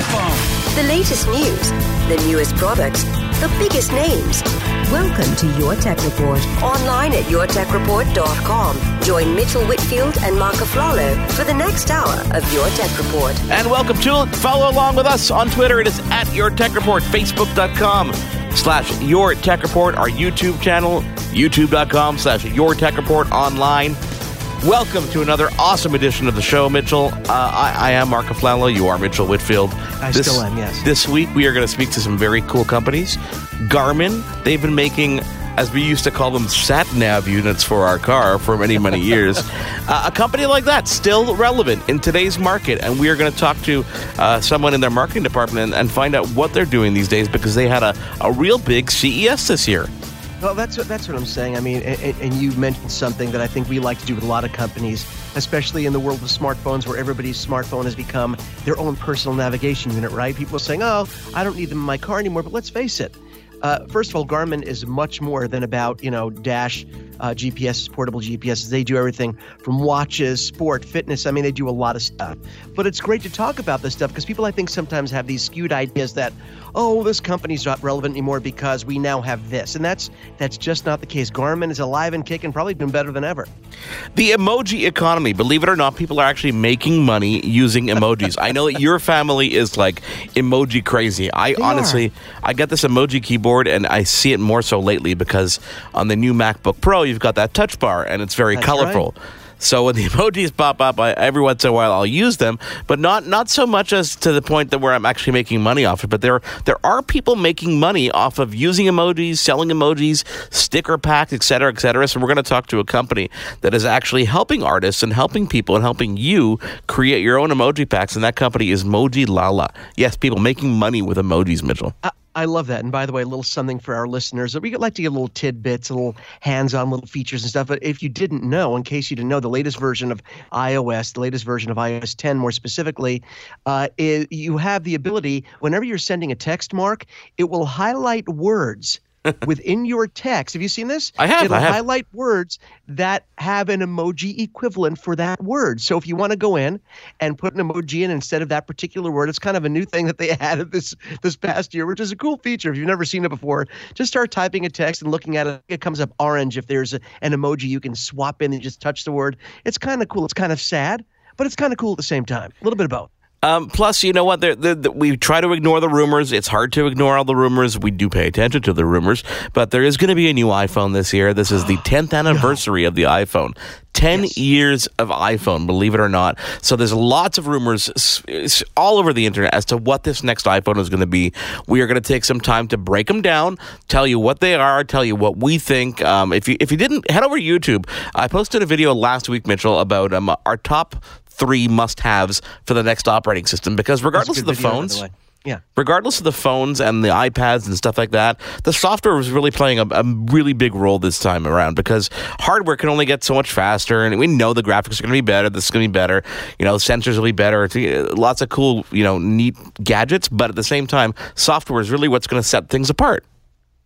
iPhone. The latest news, the newest products, the biggest names. Welcome to Your Tech Report. Online at yourtechreport.com. Join Mitchell Whitfield and Marco Aflalo for the next hour of Your Tech Report. And welcome to it. Follow along with us on Twitter. It is at Your Tech Report, Facebook.com slash Your Tech Report, our YouTube channel, YouTube.com slash Your Tech Report online. Welcome to another awesome edition of the show, Mitchell. Uh, I, I, am Mark Aflalo. You are Mitchell Whitfield. I this, still am, yes. This week, we are going to speak to some very cool companies. Garmin, they've been making, as we used to call them, sat nav units for our car for many, many years. uh, a company like that, still relevant in today's market. And we are going to talk to uh, someone in their marketing department and, and, find out what they're doing these days because they had a, a real big CES this year. Well, that's what that's what I'm saying. I mean, and, and, you mentioned something that I think we like to do with a lot of companies, especially in the world of smartphones, where everybody's smartphone has become their own personal navigation unit. Right? People are saying, "Oh, I don't need them in my car anymore." But let's face it. Uh, first of all, Garmin is much more than about you know dash uh, GPS, portable GPS. They do everything from watches, sport, fitness. I mean, they do a lot of stuff. But it's great to talk about this stuff because people, I think, sometimes have these skewed ideas that, oh, this company's not relevant anymore because we now have this, and that's that's just not the case. Garmin is alive and kicking, probably doing better than ever. The emoji economy, believe it or not, people are actually making money using emojis. I know that your family is like emoji crazy. I they honestly, are. I get this emoji keyboard, and I see it more so lately because on the new MacBook Pro you've got that touch bar and it's very That's colorful. Right. So when the emojis pop up, I, every once in a while I'll use them, but not not so much as to the point that where I'm actually making money off it. But there there are people making money off of using emojis, selling emojis, sticker packs, et cetera, et cetera. So we're going to talk to a company that is actually helping artists and helping people and helping you create your own emoji packs, and that company is Mojilala. Yes, people making money with emojis, Mitchell. Uh- I love that. And by the way, a little something for our listeners. We like to get little tidbits, little hands-on little features and stuff. But if you didn't know, in case you didn't know, the latest version of iOS, the latest version of iOS 10 more specifically, uh, you have the ability, whenever you're sending a text mark, it will highlight words within your text. Have you seen this? I have. It'll I have. highlight words that have an emoji equivalent for that word. So if you want to go in and put an emoji in instead of that particular word, it's kind of a new thing that they added this this past year, which is a cool feature. If you've never seen it before, just start typing a text and looking at it. It comes up orange if there's a, an emoji you can swap in and just touch the word. It's kind of cool. It's kind of sad, but it's kind of cool at the same time. A little bit of both. Um, plus, you know what? They're, they're, they're, we try to ignore the rumors. It's hard to ignore all the rumors. We do pay attention to the rumors, but there is going to be a new iPhone this year. This is the 10th anniversary no. of the iPhone. 10 yes. years of iPhone, believe it or not. So there's lots of rumors all over the internet as to what this next iPhone is going to be. We are going to take some time to break them down, tell you what they are, tell you what we think. Um, if you if you didn't head over to YouTube, I posted a video last week, Mitchell, about um, our top three must-haves for the next operating system because regardless of the video, phones. The yeah. Regardless of the phones and the iPads and stuff like that, the software was really playing a, a, really big role this time around because hardware can only get so much faster, and we know the graphics are going to be better. This is going to be better. You know, sensors will be better. It's, uh, lots of cool, you know, neat gadgets, but at the same time, software is really what's going to set things apart.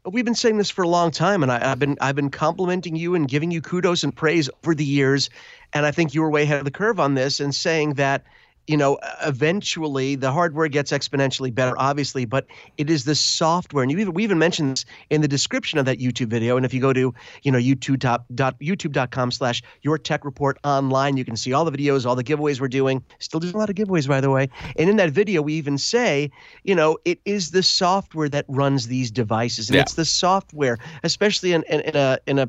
We've been saying this for a long time, and I, have been I've been complimenting you and giving you kudos and praise over the years, and I think you were way ahead of the curve on this and saying that you know, eventually the hardware gets exponentially better, obviously, but it is the software. And you even, we even mentioned this in the description of that YouTube video. And if you go to, you know, YouTube dot, dot, youtube.com slash your tech report online, you can see all the videos, all the giveaways we're doing. Still doing a lot of giveaways, by the way. And in that video, we even say, you know, it is the software that runs these devices. And yeah. it's the software, especially in, in, in a, in a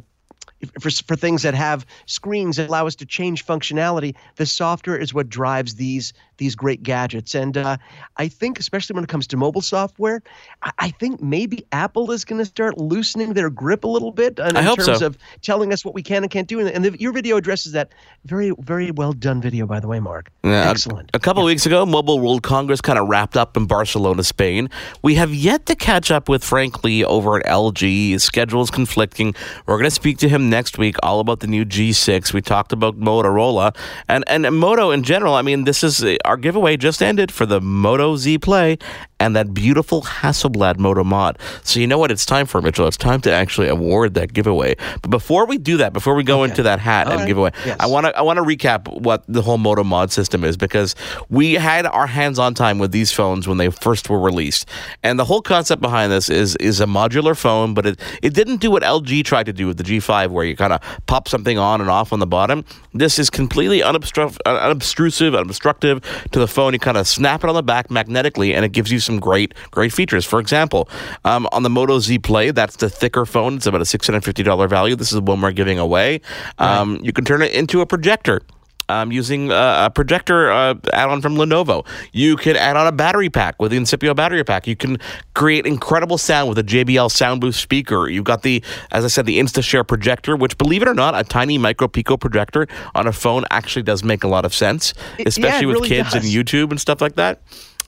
for, for things that have screens that allow us to change functionality, the software is what drives these these great gadgets. And uh, I think, especially when it comes to mobile software, I, I think maybe Apple is going to start loosening their grip a little bit in, in terms so. of telling us what we can and can't do. And, and the, your video addresses that very, very well done video, by the way, Mark. Yeah, Excellent. A, couple of weeks ago, Mobile World Congress kind of wrapped up in Barcelona, Spain. We have yet to catch up with Frank Lee over at LG. His schedule is conflicting. We're going to speak to him next week all about the new G6. We talked about Motorola and, and Moto in general. I mean, this is our giveaway just ended for the Moto Z Play and that beautiful Hasselblad Moto mod. So you know what it's time for, Mitchell? It's time to actually award that giveaway. But before we do that, before we go into that hat All and right. giveaway, Yes. I want to I want to recap what the whole Moto mod system is because we had our hands on time with these phones when they first were released, and the whole concept behind this is is a modular phone, but it it didn't do what LG tried to do with the G5, where you kind of pop something on and off on the bottom. This is completely unobstru- uh, unobtrusive, unobstructive to the phone. You kind of snap it on the back magnetically, and it gives you some great great features. For example, um, on the Moto Z Play, that's the thicker phone. It's about a six hundred fifty dollar value. This is the one we're giving away. Um, You can turn it into a projector um, using uh, a projector uh, add-on from Lenovo. You can add on a battery pack with the Incipio battery pack. You can create incredible sound with a JBL Sound Boost speaker. You've got the, as I said, the InstaShare projector, which, believe it or not, a tiny micro pico projector on a phone actually does make a lot of sense, especially yeah, it with really kids and. YouTube and stuff like that.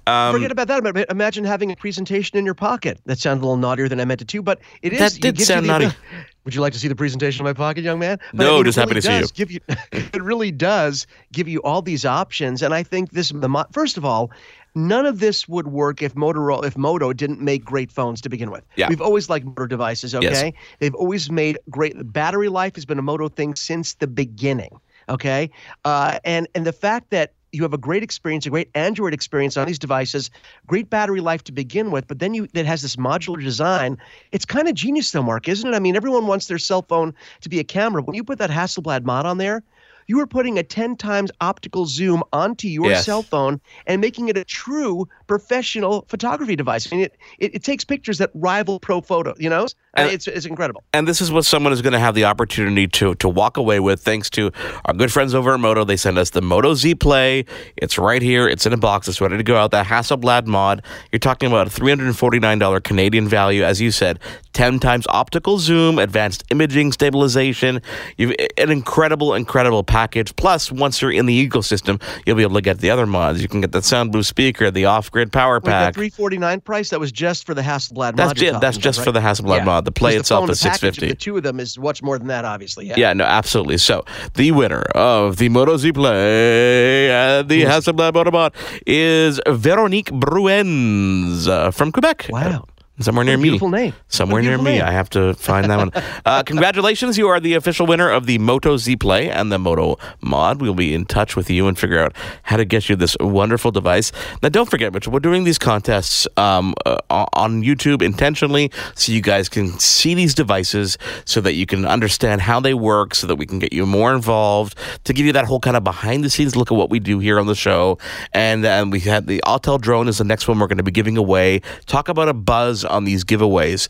Um, Forget about that. But Imagine having a presentation in your pocket. That sounds a little naughtier than I meant it to, but it is. That did sound the- naughty. Would you like to see the presentation in my pocket, young man? But, No, it just happy really to see you. does Give you. It really does give you all these options, and I think this. The mo- first of all, none of this would work if Motorola, if Moto didn't make great phones to begin with. Yeah. We've always liked Moto devices. Okay, Yes. they've always made great. Battery life has been a Moto thing since the beginning. Okay, uh, and and the fact that you have a great experience, a great Android experience on these devices, great battery life to begin with, but then you that has this modular design. It's kind of genius, though, Mark, isn't it? I mean, everyone wants their cell phone to be a camera. But when you put that Hasselblad mod on there, you are putting a 10 times optical zoom onto your Yes. cell phone and making it a true professional photography device. I mean, it, it, it takes pictures that rival pro photo, you know? And- it's, it's incredible. and this is what someone is going to have the opportunity to to walk away with thanks to our good friends over at Moto. They send us the Moto Z Play. It's right here. It's in a box. It's ready to go out. That Hasselblad mod. You're talking about a $349 Canadian value, as you said, 10 times optical zoom, advanced imaging stabilization. You've an incredible, incredible package. Plus, once you're in the ecosystem, you'll be able to get the other mods. You can get the Sound Boost speaker, the off-grid power Wait, pack. 349 price, that was just for the Hasselblad mod. That's it. talking That's about, just right? for the Hasselblad Yeah. mod. The play itself is the package of 650. The two of them is much more than that, obviously. Yeah. Yeah, no, absolutely. So the winner of the Moto Z Play and the Hasselblad Moto Mod is Veronique Bruens uh, from Quebec. Wow. Somewhere near me. beautiful name. Somewhere a near me. name. I have to find that one. Uh, congratulations. You are the official winner of the Moto Z Play and the Moto Mod. We'll be in touch with you and figure out how to get you this wonderful device. Now, don't forget, Mitchell, we're doing these contests um, uh, on YouTube intentionally so you guys can see these devices so that you can understand how they work, so that we can get you more involved, to give you that whole kind of behind the scenes look at what we do here on the show. And, and we had the Autel drone is the next one we're going to be giving away. Talk about a buzz on these giveaways.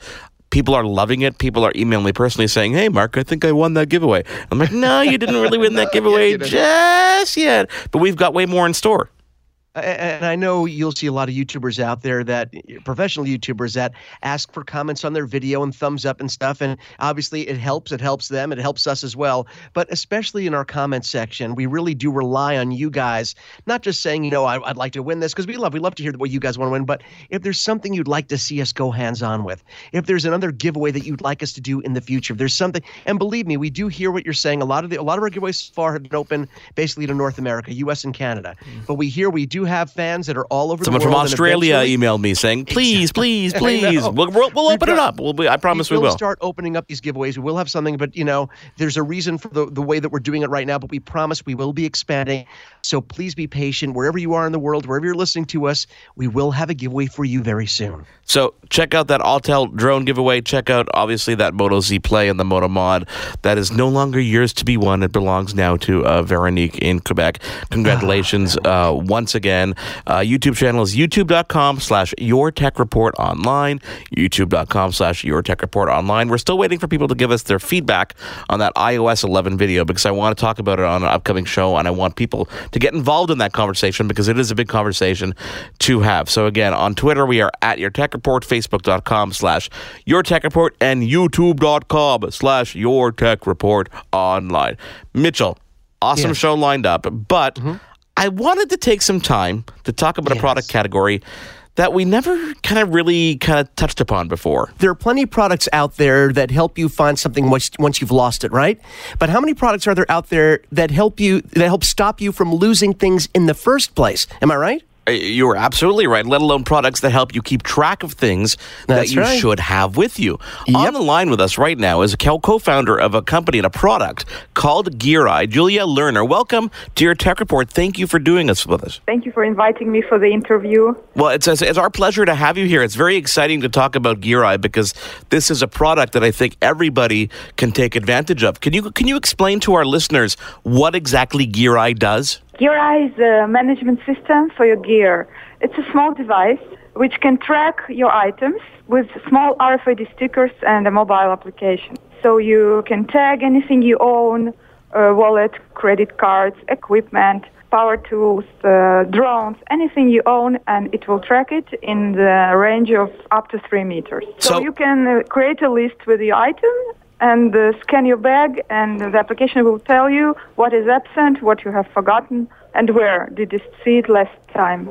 People are loving it. People are emailing me personally saying, "Hey, Mark, I think I won that giveaway." I'm like, "No, you didn't really win that giveaway didn't. just yet, but we've got way more in store." And I know you'll see a lot of YouTubers out there that eh, professional YouTubers that ask for comments on their video and thumbs up and stuff. And obviously, it helps. It helps them. It helps us as well. But especially in our comment section, we really do rely on you guys, not just saying, you know, I, I'd like to win this because we love we love to hear what you guys want to win. But if there's something you'd like to see us go hands on with, if there's another giveaway that you'd like us to do in the future, if there's something, and believe me, we do hear what you're saying. A lot of the a lot of our giveaways so far have been open basically to North America, U.S. and Canada. Mm. But we hear we do have fans that are all over Someone the from world. and Australia emailed me saying, "Please, please, please, we'll, we'll, we'll open it up. We'll be, I promise we will will." start opening up these giveaways. We will have something, but you know, there's a reason for the, the way that we're doing it right now. But we promise we will be expanding. So please be patient wherever you are in the world, wherever you're listening to us. We will have a giveaway for you very soon. So check out that Autel drone giveaway. Check out obviously that Moto Z Play and the Moto Mod. That is no longer yours to be won. It belongs now to uh, Veronique in Quebec. Congratulations uh, once again. Again, uh, YouTube channel is youtube.com slash your tech report online. YouTube.com slash your tech report online. We're still waiting for people to give us their feedback on that iOS 11 video because I want to talk about it on an upcoming show and I want people to get involved in that conversation because it is a big conversation to have. So again, on Twitter, we are at your tech report, facebook.com slash your tech report, and youtube.com slash your tech report online. Mitchell, awesome Yes. show lined up, but I wanted to take some time to talk about a product category that we never kind of really kind of touched upon before. There are plenty of products out there that help you find something once, once you've lost it, right? But how many products are there out there that help you that help stop you from losing things in the first place? Am I right? Uh, You are absolutely right, let alone products that help you keep track of things that you right. should have with you. On the line with us right now is a co founder of a company and a product called Gear Eye, Julia Lerner. Welcome to your Tech Report. Thank you for doing this with us. Thank you for inviting me for the interview. Well, it's, it's it's our pleasure to have you here. It's very exciting to talk about Gear Eye because this is a product that I think everybody can take advantage of. Can you can you explain to our listeners what exactly Gear Eye does? Gear Eye is a management system for your gear. It's a small device which can track your items with small RFID stickers and a mobile application. So you can tag anything you own, uh, wallet, credit cards, equipment, power tools, uh, drones, anything you own, and it will track it in the range of up to three meters. So, So- you can uh, create a list with your item and uh, scan your bag, and the application will tell you what is absent, what you have forgotten, and where did you see it last time.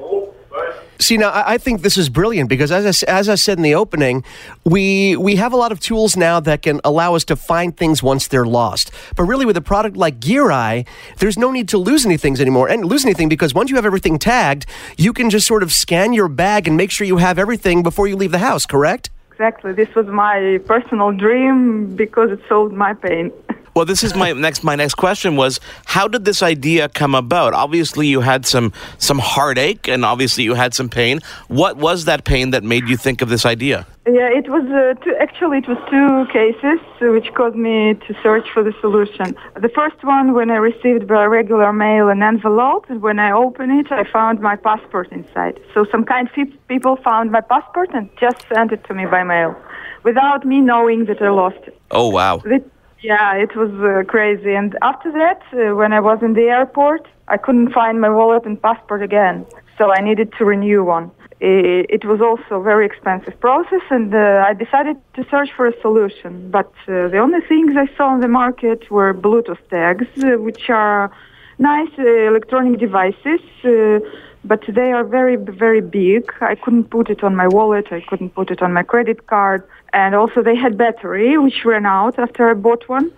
See, now I think this is brilliant because, as I, as I said in the opening, we we have a lot of tools now that can allow us to find things once they're lost. But really, with a product like Gear Eye, there's no need to lose any things anymore, and lose anything because once you have everything tagged, you can just sort of scan your bag and make sure you have everything before you leave the house. Correct? Exactly. This was my personal dream because it solved my pain. Well, this is my next. My next question was, how did this idea come about? Obviously, you had some some heartache, and obviously, you had some pain. What was that pain that made you think of this idea? Yeah, it was uh, two, actually it was two cases which caused me to search for the solution. The first one, when I received by regular mail an envelope, and when I opened it, I found my passport inside. So some kind pe- people found my passport and just sent it to me by mail, without me knowing that I lost it. Oh wow! That, yeah, it was uh, crazy. And after that, uh, when I was in the airport, I couldn't find my wallet and passport again. So I needed to renew one. I- It was also a very expensive process, and uh, I decided to search for a solution. But uh, the only things I saw on the market were Bluetooth tags, uh, which are nice uh, electronic devices, but they are very, very big. I couldn't put it on my wallet. I couldn't put it on my credit card. And also, they had battery, which ran out after I bought one.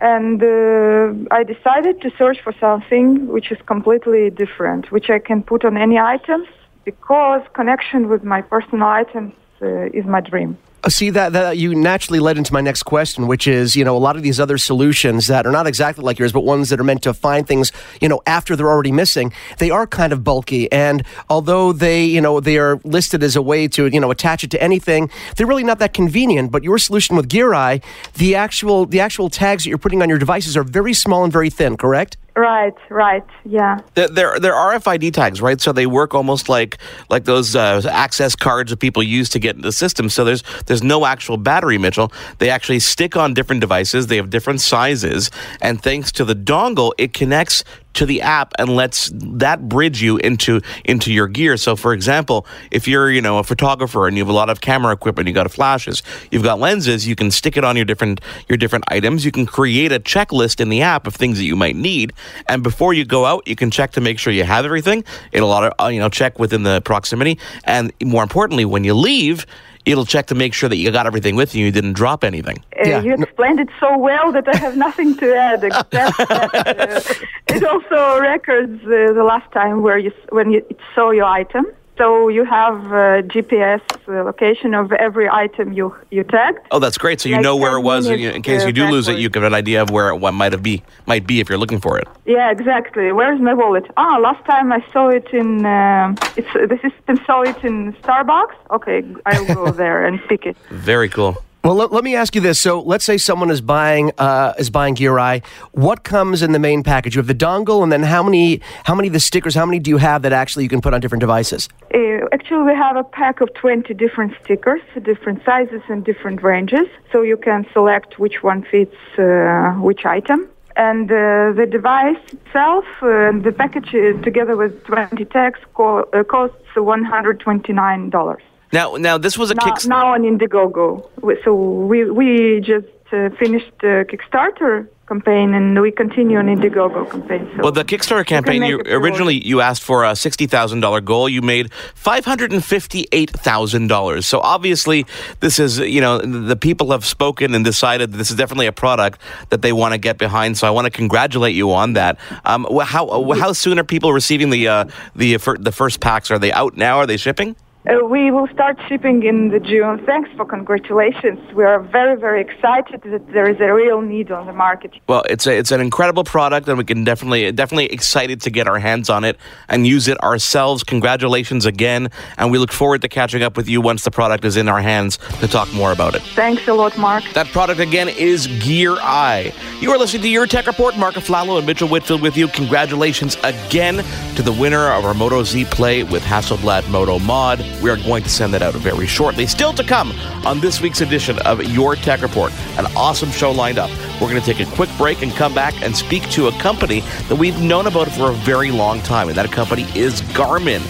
And uh, I decided to search for something which is completely different, which I can put on any items because connection with my personal items uh, is my dream. Uh, See that, that you naturally led into my next question, which is you know a lot of these other solutions that are not exactly like yours, but ones that are meant to find things you know after they're already missing. They are kind of bulky, and although they you know they are listed as a way to you know attach it to anything, they're really not that convenient. But your solution with Gear Eye, the actual the actual tags that you're putting on your devices are very small and very thin. Correct? Right, right, yeah. They're, they're they're RFID tags, right? So they work almost like like those uh, access cards that people use to get into the system. So there's there's no actual battery, Mitchell. They actually stick on different devices. They have different sizes, and thanks to the dongle, it connects to the app and lets that bridge you into into your gear. So, for example, if you're you know a photographer and you have a lot of camera equipment, you got flashes, you've got lenses, you can stick it on your different your different items. You can create a checklist in the app of things that you might need, and before you go out, you can check to make sure you have everything. It'll auto, uh, you know check within the proximity, and more importantly, when you leave. It'll check to make sure that you got everything with you. You didn't drop anything. Uh, you explained it so well that I have nothing to add except that uh, it also records uh, the last time where you when you it saw your item. So you have uh, GPS uh, location of every item you you tagged. Oh, that's great. So you Like know where it was, you- in case uh, you do lose it, backwards. you have an idea of where it what might have be might be if you're looking for it. Yeah, exactly. Where's my wallet? Ah, last time I saw it in. Uh, it's the system saw it in Starbucks. Okay, I'll go there and pick it. Very cool. Well, let, let, me ask you this. So, let's say someone is buying uh, is buying Gear Eye. What comes in the main package? You have the dongle, and then how many how many of the stickers? How many do you have that actually you can put on different devices? Uh, actually, we have a pack of twenty different stickers, different sizes and different ranges. So you can select which one fits uh, which item. And uh, the device itself, uh, the package together with 20 tags, co- costs $129. Now, now this was a now, kick. Now on Indiegogo. So we we just uh, finished the Kickstarter campaign and we continue on Indiegogo campaign. So well, the Kickstarter campaign, you, originally you asked for a sixty thousand dollar goal. You made five hundred and fifty eight thousand dollars. So obviously, this is you know the people have spoken and decided that this is definitely a product that they want to get behind. So I want to congratulate you on that. Um, how how soon are people receiving the uh, the the first packs? Are they out now? Are they shipping? Uh, we will start shipping in the June. Thanks for congratulations. We are very, very excited that there is a real need on the market. Well, it's a, it's an incredible product, and we can definitely definitely excited to get our hands on it and use it ourselves. Congratulations again, and we look forward to catching up with you once the product is in our hands to talk more about it. Thanks a lot, Mark. That product again is Gear Eye. You are listening to your Tech Report. Mark Aflalo and Mitchell Whitfield with you. Congratulations again to the winner of our Moto Z Play with Hasselblad Moto Mod. We are going to send that out very shortly. Still to come on this week's edition of Your Tech Report. An awesome show lined up. We're going to take a quick break and come back and speak to a company that we've known about for a very long time, and that company is Garmin.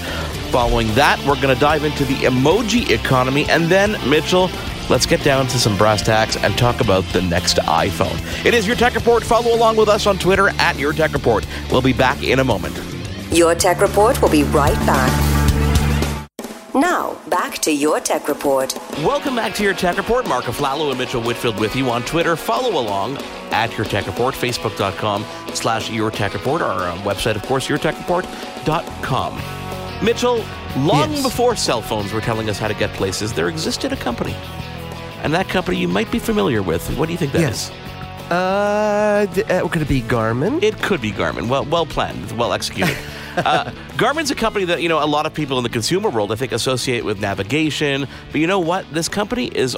Following that, we're going to dive into the emoji economy, and then, Mitchell, let's get down to some brass tacks and talk about the next iPhone. It is Your Tech Report. Follow along with us on Twitter at Your Tech Report. We'll be back in a moment. Your Tech Report will be right back. Now, back to your tech report. Welcome back to your tech report. Mark Aflalo and Mitchell Whitfield with you on Twitter. Follow along at your tech report, facebook.com slash your tech report, our website, of course, yourtechreport.com. Mitchell, long yes. before cell phones were telling us how to get places, there existed a company. And that company you might be familiar with. What do you think that yes. is? Uh, uh, could it be Garmin? It could be Garmin. Well, well planned, well executed. uh, Garmin's a company that you know a lot of people in the consumer world I think associate with navigation, but you know what? This company is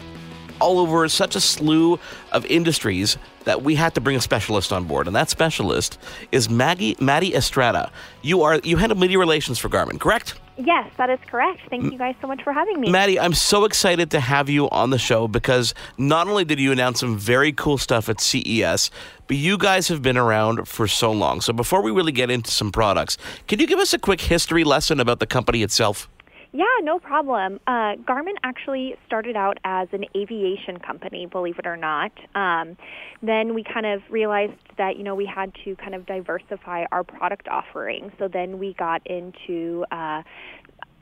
all over such a slew of industries that we had to bring a specialist on board, and that specialist is Maggie Maddie Estrada. You are you handle media relations for Garmin, correct? Yes, that is correct. Thank you guys so much for having me. Maddie, I'm so excited to have you on the show because not only did you announce some very cool stuff at CES, but you guys have been around for so long. So before we really get into some products, can you give us a quick history lesson about the company itself? Yeah, no problem. Uh, Garmin actually started out as an aviation company, believe it or not. Um, then we kind of realized that you know we had to kind of diversify our product offering. So then we got into uh,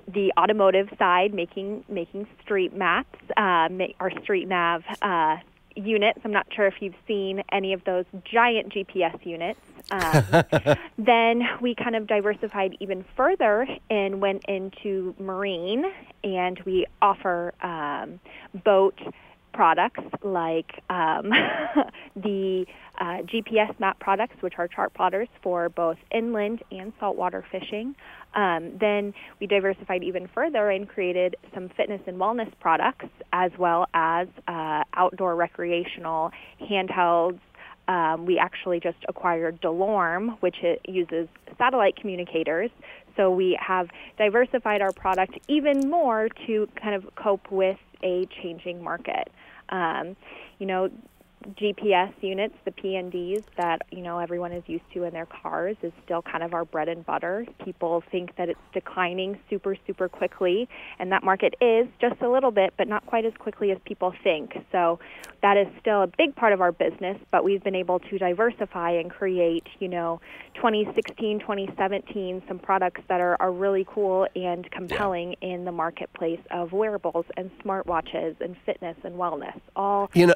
the automotive side, making making street maps, uh, our street nav uh, units. I'm not sure if you've seen any of those giant GPS units. Um, then we kind of diversified even further and went into marine, and we offer um, boat products like um, the uh, GPS map products, which are chart plotters for both inland and saltwater fishing. Um, then we diversified even further and created some fitness and wellness products, as well as uh, outdoor recreational handhelds. Um, we actually just acquired Delorme, which uses satellite communicators. So we have diversified our product even more to kind of cope with a changing market. Um, you know, GPS units, the PNDs that you know everyone is used to in their cars, is still kind of our bread and butter. People think that it's declining super super quickly, and that market is just a little bit, but not quite as quickly as people think. So that is still a big part of our business, but we've been able to diversify and create, you know, 2016, 2017, some products that are, are really cool and compelling yeah. in the marketplace of wearables and smartwatches and fitness and wellness. All you know,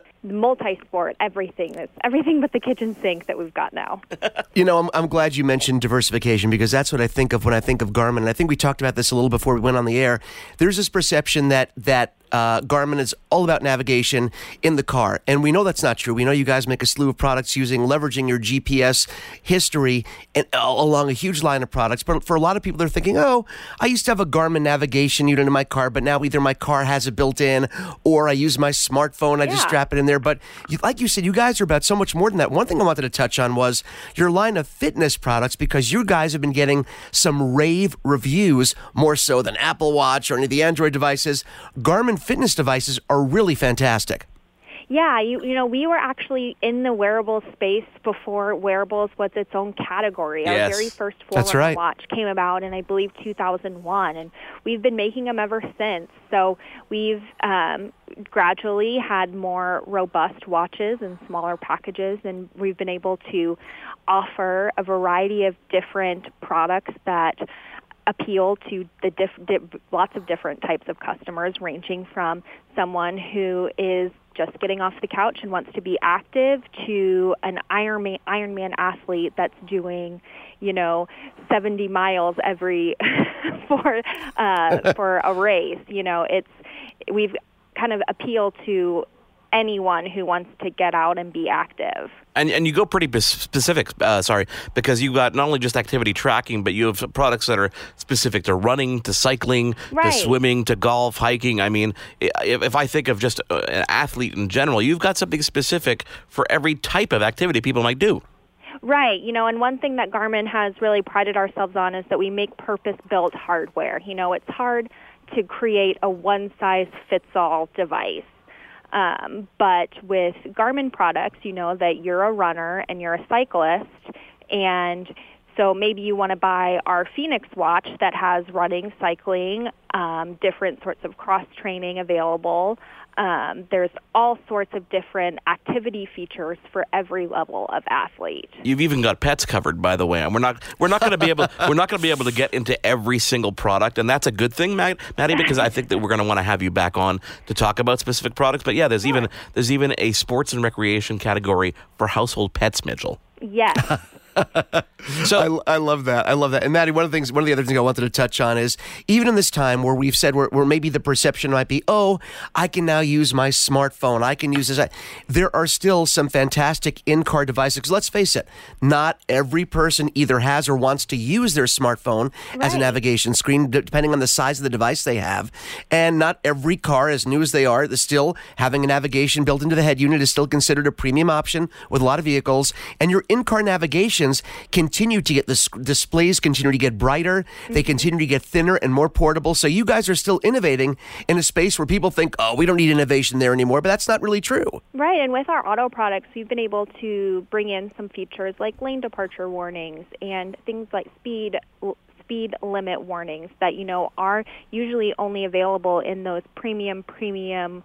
everything. That's everything but the kitchen sink that we've got now. you know, I'm, I'm glad you mentioned diversification because that's what I think of when I think of Garmin. And I think we talked about this a little before we went on the air. There's this perception that that uh, Garmin is all about navigation in the car. And we know that's not true. We know you guys make a slew of products using leveraging your GPS history and uh, along a huge line of products. But for a lot of people, they're thinking, oh, I used to have a Garmin navigation unit in my car, but now either my car has it built in or I use my smartphone. I just Yeah. strap it in there. But you, like you said, you guys are about so much more than that. One thing I wanted to touch on was your line of fitness products because you guys have been getting some rave reviews more so than Apple Watch or any of the Android devices. Garmin fitness devices are really fantastic. Yeah, you you know, we were actually in the wearable space before wearables was its own category. Our very first Forerunner right. watch came about in I believe 2001 and we've been making them ever since. So we've um, gradually had more robust watches and smaller packages and we've been able to offer a variety of different products that appeal to the diff- di- lots of different types of customers, ranging from someone who is just getting off the couch and wants to be active to an Ironman Ironman athlete that's doing, you know, 70 miles every for uh, for a race. You know, it's we've kind of appeal to anyone who wants to get out and be active. And, and you go pretty specific, uh, sorry, because you've got not only just activity tracking, but you have products that are specific to running, to cycling, Right. to swimming, to golf, hiking. I mean, if, if I think of just uh, an athlete in general, you've got something specific for every type of activity people might do. Right. You know, and one thing that Garmin has really prided ourselves on is that we make purpose-built hardware. You know, it's hard to create a one-size-fits-all device. Um, but with Garmin products, you know that you're a runner and you're a cyclist, and so maybe you want to buy our Fenix watch that has running, cycling, um, different sorts of cross training available. Um, there's all sorts of different activity features for every level of athlete. You've even got pets covered, by the way. And we're not we're not going to be able we're not going to be able to get into every single product, and that's a good thing, Matt, Maddie, because I think that we're going to want to have you back on to talk about specific products. But yeah, there's even there's even a sports and recreation category for household pets, Mitchell. Yes. So I, I love that. I love that. And Maddie, one of the things, one of the other things I wanted to touch on is even in this time where we've said where, where maybe the perception might be, oh, I can now use my smartphone. I can use this. There are still some fantastic in-car devices. 'Cause let's face it, not every person either has or wants to use their smartphone as a navigation screen, depending on the size of the device they have. And not every car, as new as they are, is still having a navigation built into the head unit is still considered a premium option with a lot of vehicles. And your in-car navigations continue to get the displays continue to get brighter. They mm-hmm. continue to get thinner and more portable. So you guys are still innovating in a space where people think, oh, we don't need innovation there anymore. But that's not really true. Right, and with our auto products, we've been able to bring in some features like lane departure warnings and things like speed speed limit warnings that you know are usually only available in those premium premium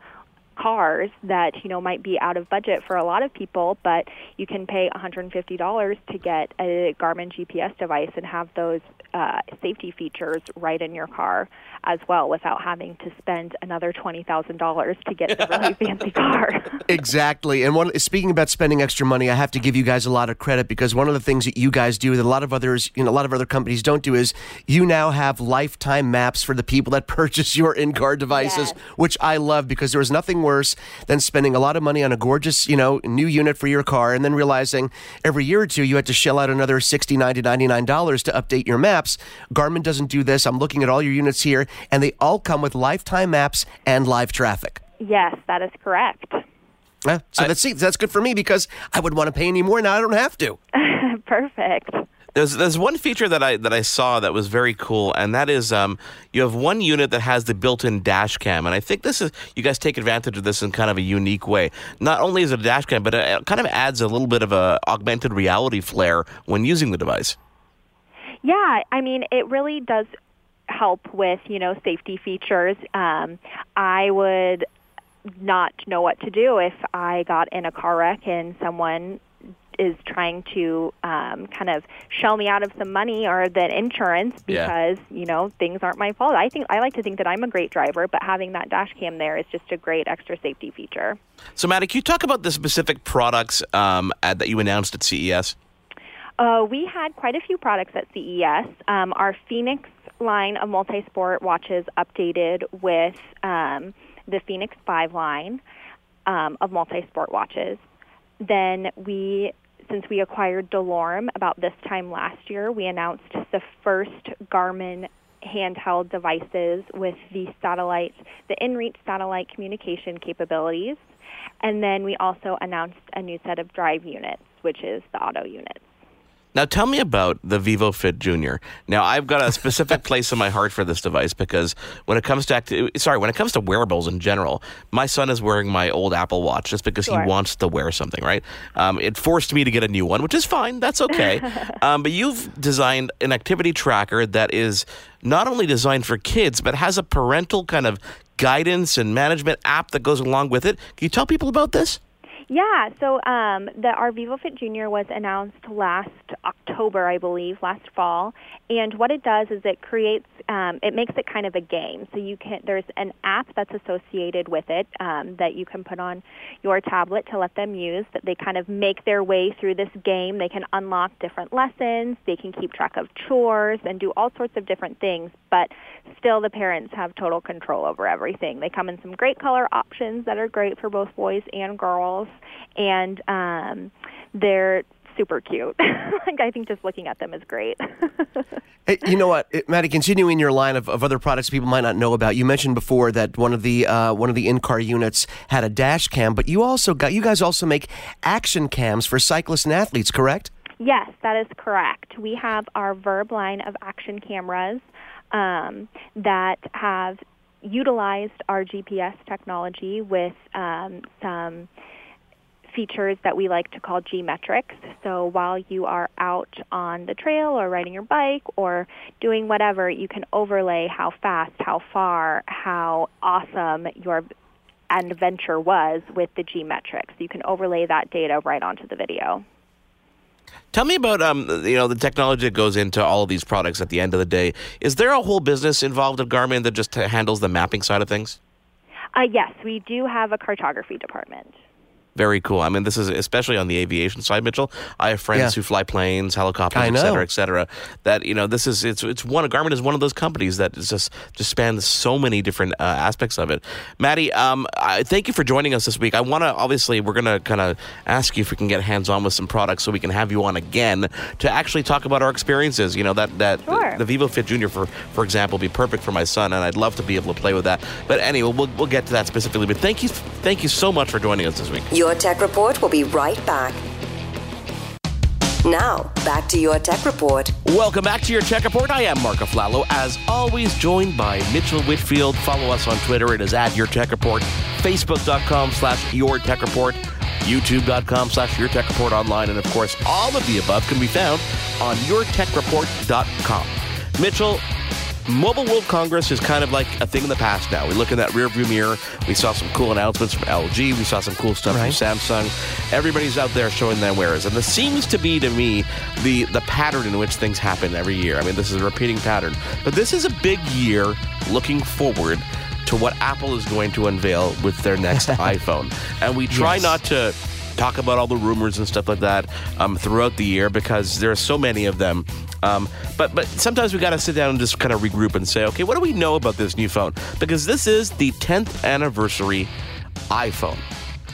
cars that you know might be out of budget for a lot of people, but you can pay $150 to get a Garmin GPS device and have those uh, safety features right in your car as well, without having to spend another $20,000 to get the really fancy car. Exactly. And one speaking about spending extra money, I have to give you guys a lot of credit because one of the things that you guys do that a lot of others, you know, a lot of other companies don't do is you now have lifetime maps for the people that purchase your in-car devices, which I love because there is nothing worse than spending a lot of money on a gorgeous, you know, new unit for your car and then realizing every year or two you had to shell out another 60 90 $99 to update your maps. Garmin doesn't do this. I'm looking at all your units here and they all come with lifetime maps and live traffic. yes, that is correct. Yeah, so that's see, that's good for me because I would want to pay any more now. I don't have to. Perfect. There's there's one feature that I that I saw that was very cool, and that is um, you have one unit that has the built-in dash cam, and I think this is you guys take advantage of this in kind of a unique way. Not only is it a dash cam, but it kind of adds a little bit of a augmented reality flair when using the device. Yeah, I mean, it really does help with, you know, safety features. Um, I would not know what to do if I got in a car wreck and someone is trying to um, kind of shell me out of some money or the insurance Yeah. because you know things aren't my fault. I think I like to think that I'm a great driver, but having that dash cam there is just a great extra safety feature. So, Maddie, can you talk about the specific products um, at, that you announced at CES? Uh, we had quite a few products at CES. Um, our Fenix line of multi-sport watches updated with um, the Fenix 5 line um, of multi-sport watches. Then we, since we acquired DeLorme about this time last year, we announced the first Garmin handheld devices with the satellite, the InReach satellite communication capabilities. And then we also announced a new set of drive units, which is the auto units. Now tell me about the VivoFit Junior. Now I've got a specific place in my heart for this device because when it comes to acti- sorry, when it comes to wearables in general, my son is wearing my old Apple Watch just because Sure. he wants to wear something, right? Um, it forced me to get a new one, which is fine. That's okay. um, but you've designed an activity tracker that is not only designed for kids but has a parental kind of guidance and management app that goes along with it. Can you tell people about this? Yeah, so um, the our VivoFit Junior was announced last October, I believe, last fall. And what it does is it creates, um, it makes it kind of a game. So you can, there's an app that's associated with it um, that you can put on your tablet to let them use. That they kind of make their way through this game. They can unlock different lessons. They can keep track of chores and do all sorts of different things. But still, the parents have total control over everything. They come in some great color options that are great for both boys and girls and um, they're super cute. like I think just looking at them is great. Hey, you know what, Maddie? Continuing your line of, of other products people might not know about, you mentioned before that one of the uh, one of the in-car units had a dash cam, but you also got you guys also make action cams for cyclists and athletes, correct? yes, that is correct. We have our VIRB line of action cameras um, that have utilized our GPS technology with um, some features that we like to call G-Metrix. So while you are out on the trail or riding your bike or doing whatever, you can overlay how fast, how far, how awesome your adventure was with the G-Metrix. You can overlay that data right onto the video. Tell me about um, you know the technology that goes into all of these products. At the end of the day, is there a whole business involved at Garmin that just handles the mapping side of things? Uh, yes, we do have a cartography department. Very cool. I mean, this is especially on the aviation side, Mitchell. I have friends Yeah. who fly planes, helicopters, I et cetera, et cetera. That you know, this is it's it's one. Garmin is one of those companies that is just just spans so many different uh, aspects of it. Maddie, um, I, thank you for joining us this week. I want to obviously we're going to kind of ask you if we can get hands on with some products so we can have you on again to actually talk about our experiences. You know that that Sure. the VivoFit Junior, for for example, would be perfect for my son, and I'd love to be able to play with that. But anyway, we'll we'll get to that specifically. But thank you thank you so much for joining us this week. Your Tech Report will be right back. Now, back to your Tech Report. Welcome back to your Tech Report. I am Mark Aflalo, as always, joined by Mitchell Whitfield. Follow us on Twitter. It is at Your Tech Report. Facebook.com slash Your Tech Report. YouTube.com slash Your Tech Report online. And of course, all of the above can be found on YourTechReport.com. Mitchell, Mobile World Congress is kind of like a thing in the past now. We look in that rearview mirror. We saw some cool announcements from LG. We saw some cool stuff Right. from Samsung. Everybody's out there showing their wares, and this seems to be to me the the pattern in which things happen every year. I mean, this is a repeating pattern, but this is a big year looking forward to what Apple is going to unveil with their next iPhone, and we try Yes. not to talk about all the rumors and stuff like that um, throughout the year because there are so many of them. Um, but but sometimes we got to sit down and just kind of regroup and say, okay, what do we know about this new phone? Because this is the 10th anniversary iPhone.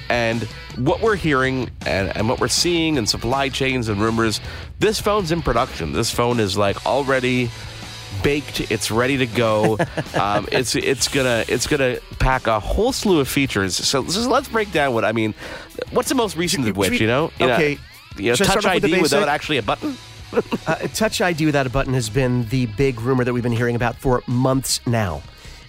And what we're hearing and, and what we're seeing in supply chains and rumors, this phone's in production. This phone is like already baked. It's ready to go. um, it's it's gonna it's gonna pack a whole slew of features. So, so let's break down what I mean. What's the most recent of which? You know, you know, Okay. you know, Touch off with ID without actually a button. Uh, Touch ID without a button has been the big rumor that we've been hearing about for months now.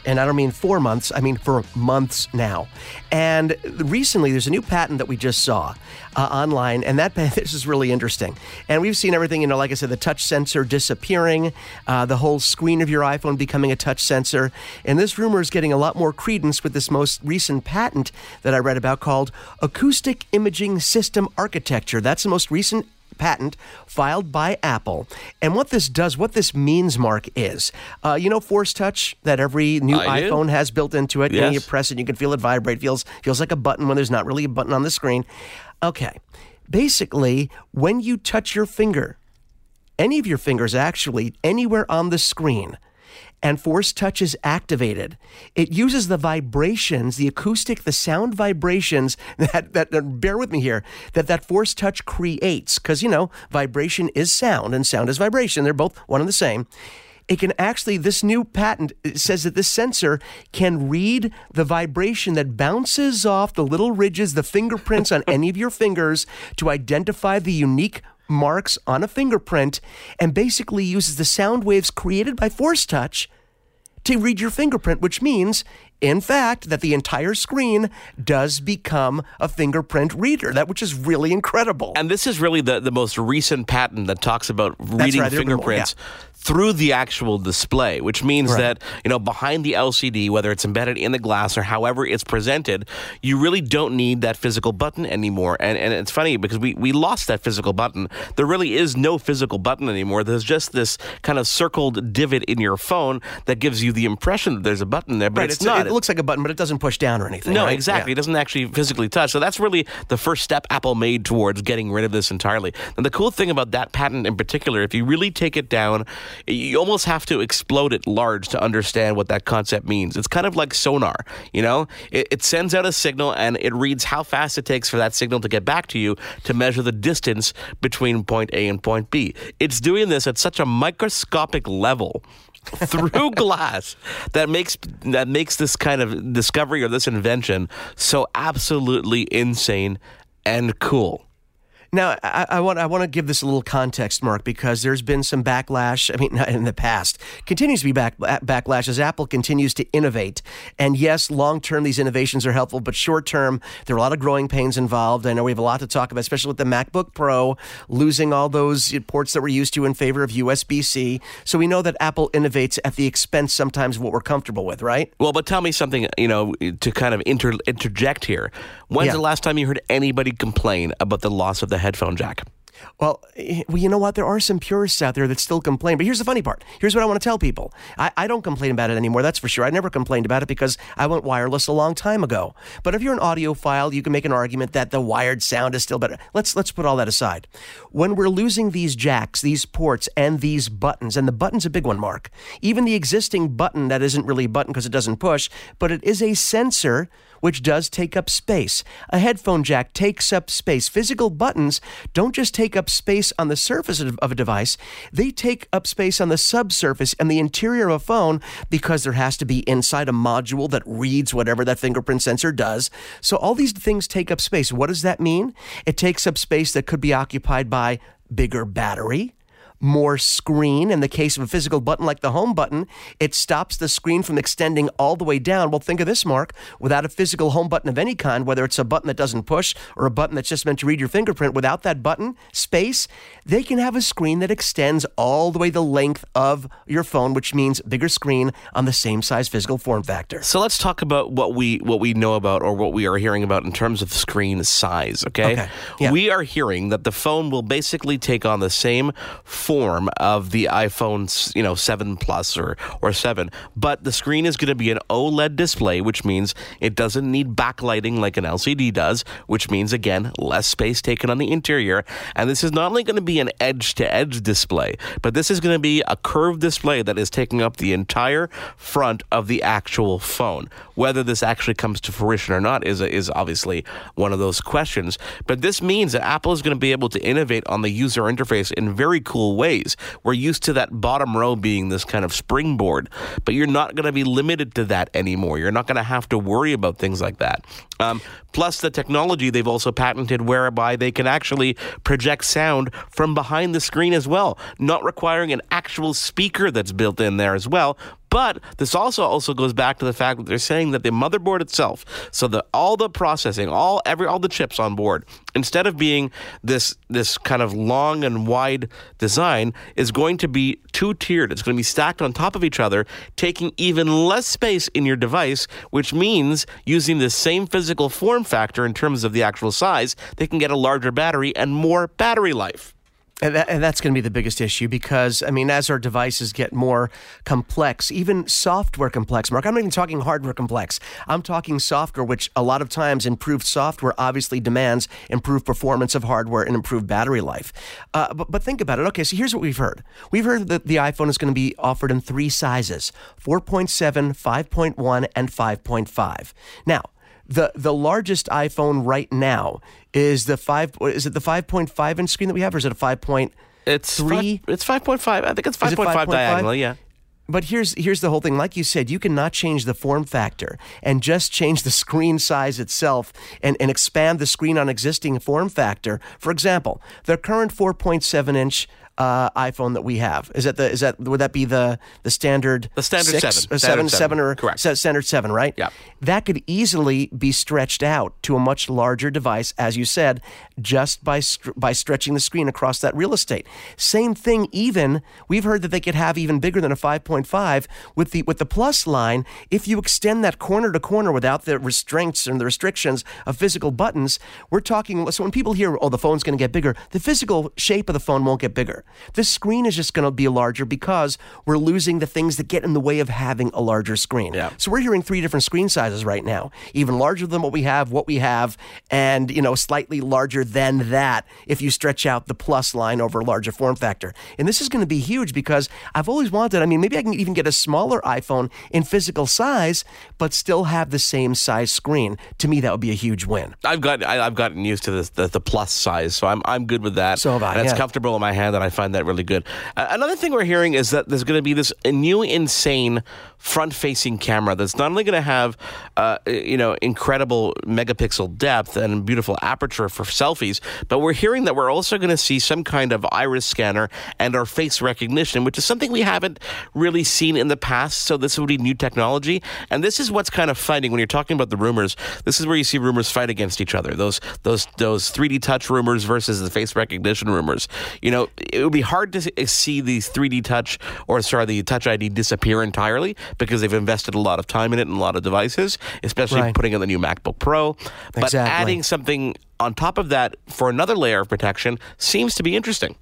And I don't mean four months, I mean for months now. And recently, there's a new patent that we just saw uh, online, and that this is really interesting. And we've seen everything, you know, like I said, the touch sensor disappearing, uh, the whole screen of your iPhone becoming a touch sensor. And this rumor is getting a lot more credence with this most recent patent that I read about called Acoustic Imaging System Architecture. That's the most recent patent filed by Apple. And what this does, what this means, Mark, is uh, you know Force Touch that every new I do. iPhone has built into it. You, know, you press it, you can feel it vibrate. feels feels like a button when there's not really a button on the screen. Okay, basically, when you touch your finger, any of your fingers actually anywhere on the screen. And Force Touch is activated. It uses the vibrations, the acoustic, the sound vibrations that, that, that bear with me here, that that Force Touch creates. Because, you know, vibration is sound and sound is vibration. They're both one and the same it can actually this new patent says that this sensor can read the vibration that bounces off the little ridges the fingerprints on any of your fingers to identify the unique marks on a fingerprint and basically uses the sound waves created by force touch to read your fingerprint which means in fact, that the entire screen does become a fingerprint reader, that which is really incredible. And this is really the, the most recent patent that talks about reading right, fingerprints through the actual display, which means right. that, you know, behind the LCD, whether it's embedded in the glass or however it's presented, you really don't need that physical button anymore. And, and it's funny because we, we lost that physical button. There really is no physical button anymore. There's just this kind of circled divot in your phone that gives you the impression that there's a button there, but right. it's, it's, not. It looks like a button, but it doesn't push down or anything. No, right? exactly. Yeah. It doesn't actually physically touch. So that's really the first step Apple made towards getting rid of this entirely. And the cool thing about that patent in particular, if you really take it down, you almost have to explode it large to understand what that concept means. It's kind of like sonar, you know? It, it, sends out a signal and it reads how fast it takes for that signal to get back to you to measure the distance between point A and point B. It's doing this at such a microscopic level through glass that makes that makes this kind of discovery or this invention so absolutely insane and cool. Now, I, I, want I want to give this a little context, Mark, because there's been some backlash. I mean, not in the past, continues to be back, backlash as Apple continues to innovate. And yes, long term these innovations are helpful, but short term there are a lot of growing pains involved. I know we have a lot to talk about, especially with the MacBook Pro losing all those ports that we're used to in favor of USB-C. So we know that Apple innovates at the expense sometimes of what we're comfortable with, right? Well, but tell me something, you know, to kind of inter- interject here. When's yeah. the last time you heard anybody complain about the loss of the headphone jack. Well, well, you know what? There are some purists out there that still complain. But here's the funny part. Here's what I want to tell people. I, I don't complain about it anymore, that's for sure. I never complained about it because I went wireless a long time ago. But if you're an audiophile, you can make an argument that the wired sound is still better. Let's let's put all that aside. When we're losing these jacks, these ports, and these buttons, and the button's a big one, Mark. Even the existing button that isn't really a button because it doesn't push, but it is a sensor which does take up space. A headphone jack takes up space. Physical buttons don't just take up space on the surface of a device, they take up space on the subsurface and the interior of a phone because there has to be inside a module that reads whatever that fingerprint sensor does. So all these things take up space. What does that mean? It takes up space that could be occupied by bigger battery, more screen. In the case of a physical button like the home button, it stops the screen from extending all the way down. Well, think of this, Mark. Without a physical home button of any kind, whether it's a button that doesn't push or a button that's just meant to read your fingerprint, without that button space, they can have a screen that extends all the way the length of your phone, which means bigger screen on the same size physical form factor. So let's talk about what we what we know about or what we are hearing about in terms of screen size. Okay, okay. Yeah. we are hearing that the phone will basically take on the same form of the iPhone, you know, 7 Plus or or 7, but the screen is going to be an OLED display, which means it doesn't need backlighting like an LCD does, which means again less space taken on the interior. And this is not only going to be an edge-to-edge display, but this is going to be a curved display that is taking up the entire front of the actual phone. Whether this actually comes to fruition or not is is obviously one of those questions. But this means that Apple is going to be able to innovate on the user interface in very cool ways. We're used to that bottom row being this kind of springboard, but you're not going to be limited to that anymore. You're not going to have to worry about things like that. Um, plus, the technology they've also patented whereby they can actually project sound from behind the screen as well, not requiring an actual speaker that's built in there as well, but this also also goes back to the fact that they're saying that the motherboard itself, so that all the processing, all every all the chips on board, instead of being this this kind of long and wide design, is going to be two tiered. It's going to be stacked on top of each other, taking even less space in your device, which means using the same physical form factor in terms of the actual size, they can get a larger battery and more battery life. And, that, and that's going to be the biggest issue because, I mean, as our devices get more complex, even software complex, Mark, I'm not even talking hardware complex. I'm talking software, which a lot of times improved software obviously demands improved performance of hardware and improved battery life. Uh, but, but think about it. Okay, so here's what we've heard we've heard that the iPhone is going to be offered in three sizes 4.7, 5.1, and 5.5. Now, the the largest iPhone right now is the five. Is it the five point five inch screen that we have, or is it a five point? It's three. Five, it's five point five. I think it's five point five diagonally. Yeah. But here's here's the whole thing. Like you said, you cannot change the form factor and just change the screen size itself and, and expand the screen on existing form factor. For example, the current 4.7 inch uh, iPhone that we have? Is that the is that would that be the the standard the standard six, seven uh, standard seven, seven or correct standard seven right? Yeah, that could easily be stretched out to a much larger device, as you said, just by by stretching the screen across that real estate. Same thing. Even we've heard that they could have even bigger than a 5.5 with the with the plus line. If you extend that corner to corner without the restraints and the restrictions of physical buttons, we're talking. So when people hear, "Oh, the phone's going to get bigger," the physical shape of the phone won't get bigger. The screen is just going to be larger because we're losing the things that get in the way of having a larger screen. Yeah. So we're hearing three different screen sizes right now, even larger than what we have, what we have, and you know slightly larger than that if you stretch out the plus line over a larger form factor. And this is going to be huge because I've always wanted. I mean, maybe I can even get a smaller iPhone in physical size, but still have the same size screen. To me, that would be a huge win. I've got I, have gotten used to this, the, the plus size, so I'm I'm good with that. So have I. And it's yeah. comfortable in my hand, and I find that really good. Uh, another thing we're hearing is that there's going to be this new insane front-facing camera that's not only going to have uh, you know incredible megapixel depth and beautiful aperture for selfies, but we're hearing that we're also going to see some kind of iris scanner and our face recognition, which is something we haven't really seen in the past. So this would be new technology, and this is what's kind of fighting when you're talking about the rumors. This is where you see rumors fight against each other. Those those those 3D touch rumors versus the face recognition rumors. You know, it would be hard to see the 3D touch or sorry the Touch ID disappear entirely because they've invested a lot of time in it and a lot of devices, especially right. putting in the new MacBook Pro. But exactly. adding something on top of that for another layer of protection seems to be interesting.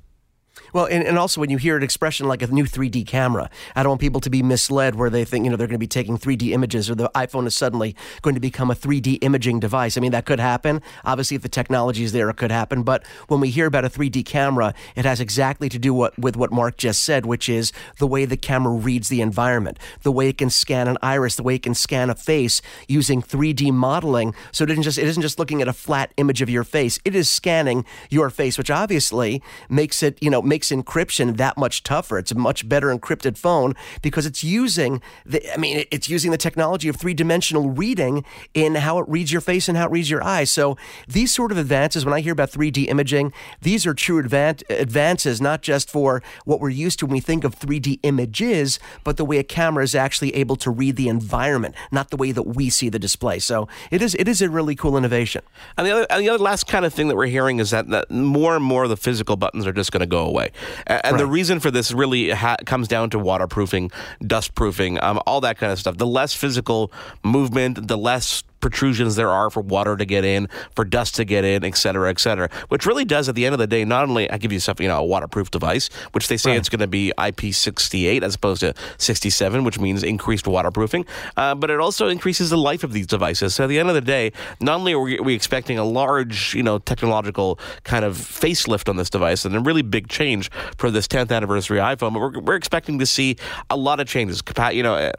Well, and, and also when you hear an expression like a new 3D camera, I don't want people to be misled where they think, you know, they're going to be taking 3D images or the iPhone is suddenly going to become a 3D imaging device. I mean, that could happen. Obviously, if the technology is there, it could happen. But when we hear about a 3D camera, it has exactly to do what, with what Mark just said, which is the way the camera reads the environment, the way it can scan an iris, the way it can scan a face using 3D modeling. So it isn't just, it isn't just looking at a flat image of your face. It is scanning your face, which obviously makes it, you know, makes encryption that much tougher. It's a much better encrypted phone because it's using the I mean it's using the technology of three-dimensional reading in how it reads your face and how it reads your eyes. So these sort of advances when I hear about 3D imaging, these are true advan- advances not just for what we're used to when we think of 3D images, but the way a camera is actually able to read the environment, not the way that we see the display. So it is it is a really cool innovation. And the other and the other last kind of thing that we're hearing is that, that more and more of the physical buttons are just going to go away. And right. the reason for this really ha- comes down to waterproofing, dust proofing, um, all that kind of stuff. The less physical movement, the less protrusions there are for water to get in, for dust to get in, et cetera, et cetera. Which really does, at the end of the day, not only I give you something, you know, a waterproof device, which they say right. it's going to be IP68 as opposed to 67, which means increased waterproofing, uh, but it also increases the life of these devices. So at the end of the day, not only are we, we expecting a large, you know, technological kind of facelift on this device and a really big change for this 10th anniversary iPhone, but we're, we're expecting to see a lot of changes. Capa- you know, uh,